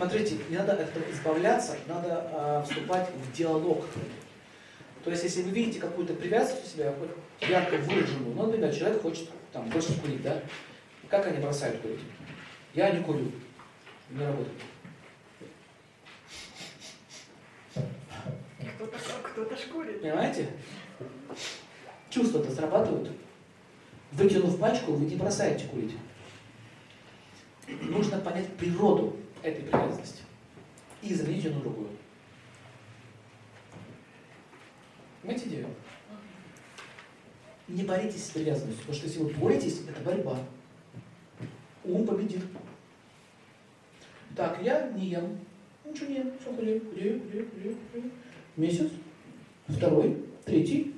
Смотрите, не надо от этого избавляться, надо а, вступать в диалог. То есть, если вы видите какую-то привязанность у себя, хоть ярко выраженную, ну, например, человек хочет там больше курить, да? Как они бросают курить? Я не курю. Не работает. Кто-то кто шкурит. Понимаете? Чувства-то срабатывают. Вытянув пачку, вы не бросаете курить. Нужно понять природу этой привязанности и заменить ее на другую. Понимаете идею? Не боритесь с привязанностью, потому что если вы боретесь, это борьба. Ум победит. Так, я не ем. Ничего не ем, все худею, худею, худею, худею, худею. Месяц, второй, третий.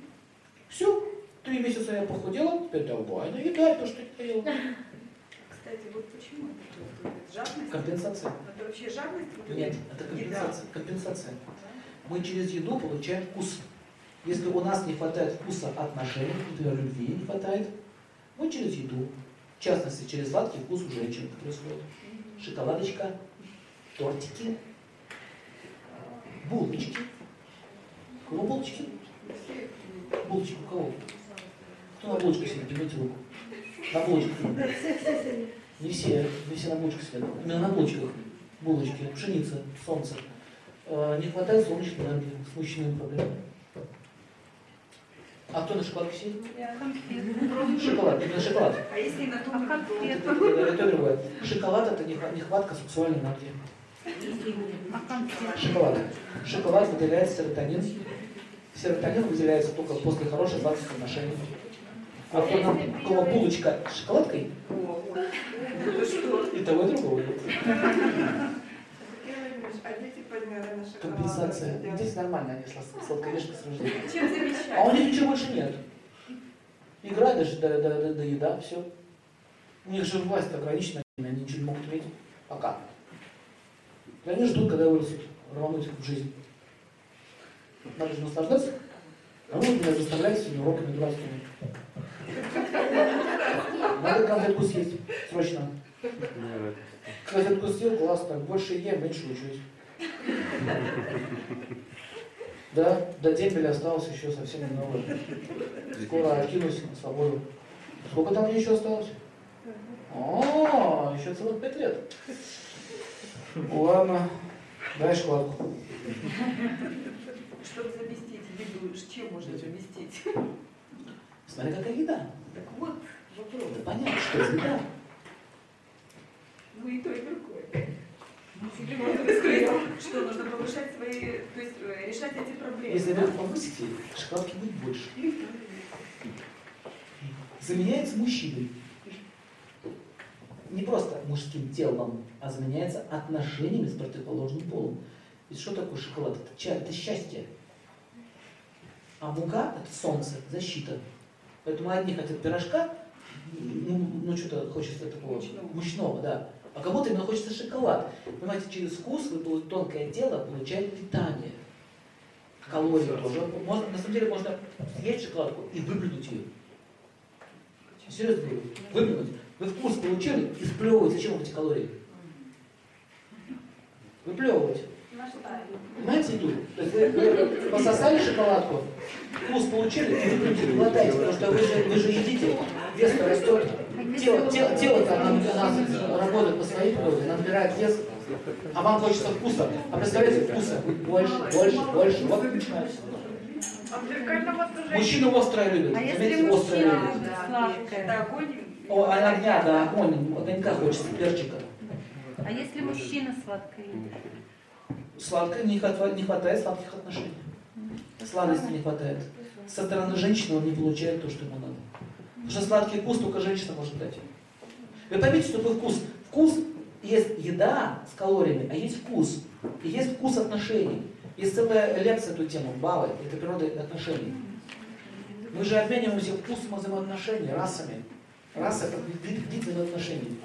Все, три месяца я похудела, теперь давай, наедай то, что я ела. Кстати, вот почему это происходит? Жадность? Компенсация. Это вообще жадность? Вот Нет, еда? это компенсация. компенсация. Мы через еду получаем вкус. Если у нас не хватает вкуса отношений, например, любви не хватает, мы через еду, в частности, через сладкий вкус у женщин это происходит. Шоколадочка, тортики, булочки. У кого булочки? Булочки у кого? Кто на булочку сидит? Поднимите руку. На булочках. Не все, не все на булочках сидят. Именно на булочках. Булочки, пшеница, солнце. Э, Не хватает солнечной энергии с мужчинами проблемы. А кто на шоколадке сидит? Шоколад, именно шоколад. А если на том, А то- конфеты? Это, это, это другое. Шоколад это нехва- нехватка сексуальной энергии. А? Шоколад. Шоколад выделяет серотонин. Серотонин выделяется только после хороших сладких отношений. А кто нам, у кого булочка с шоколадкой, И того, и другого нет. А. Компенсация. Здесь нормально, они слад- сладкоежки с рождения. А у них ничего больше нет. Игра даже до, до, до, до еда, все. У них же власть ограничена, они ничего не могут иметь. Пока. И они ждут, когда вырастут, рвануть в жизнь. Надо же наслаждаться. А вы меня заставляете своими уроками дурацкими. Конфетку съесть. Срочно. Конфетку съел, классно. Больше ем, меньше учусь. Да, до дембеля осталось еще совсем немного. Скоро окинусь на свободу. Сколько там мне еще осталось? О, еще целых пять лет. Ладно, дай шоколадку. Чтобы заместить еду, чем можно заместить? Смотри, какая еда. Так вот, вопрос. Надо понять, что это еда. Ну и то, и другое. Тебе можно сказать, что нужно повышать свои, то есть э, решать эти проблемы. Если вы повысите, шоколадки будет больше. Заменяется мужчиной. Не просто мужским телом, а заменяется отношениями с противоположным полом. Ведь что такое шоколад? Это, это счастье. А мука – это солнце, защита. Поэтому одни хотят пирожка, ну, ну что-то хочется такого Мучного. мучного, да. А кому-то именно хочется шоколад. Понимаете, через вкус вы, тонкое тело получает питание. Калории тоже. Можно, на самом деле можно съесть шоколадку и выплюнуть ее. Серьезно говорю, выплюнуть. Вы вкус получили и сплевывать. Зачем вам эти калории? Выплевывать. Понимаете еду? То есть вы, вы пососали шоколадку, вкус получили и выплюньте, не глотайте, потому что вы же, вы же едите, вес растет. Тело, тело, тело-то оно, оно работает по своей природе, оно набирает вес, а вам хочется вкуса. А представляете, вкуса будет больше, больше, больше. Вот и начинается. Мужчины острое любят. А Заметьте, острое любят. Да, сладкое? Это огонь. О, а огня, да, огонь, огонька хочется, перчика. А если мужчина сладкое едит? Сладко не хватает, не хватает сладких отношений. Сладости не хватает. Со стороны женщины он не получает то, что ему надо. Потому что сладкий вкус только женщина может дать. Вы поймите, что такое вкус. Вкус есть еда с калориями, а есть вкус. И есть вкус отношений. Есть целая лекция эту тему, баллы, это природа отношений. Мы же обмениваемся вкусом взаимоотношений, расами. Раса это вид, вид взаимоотношений.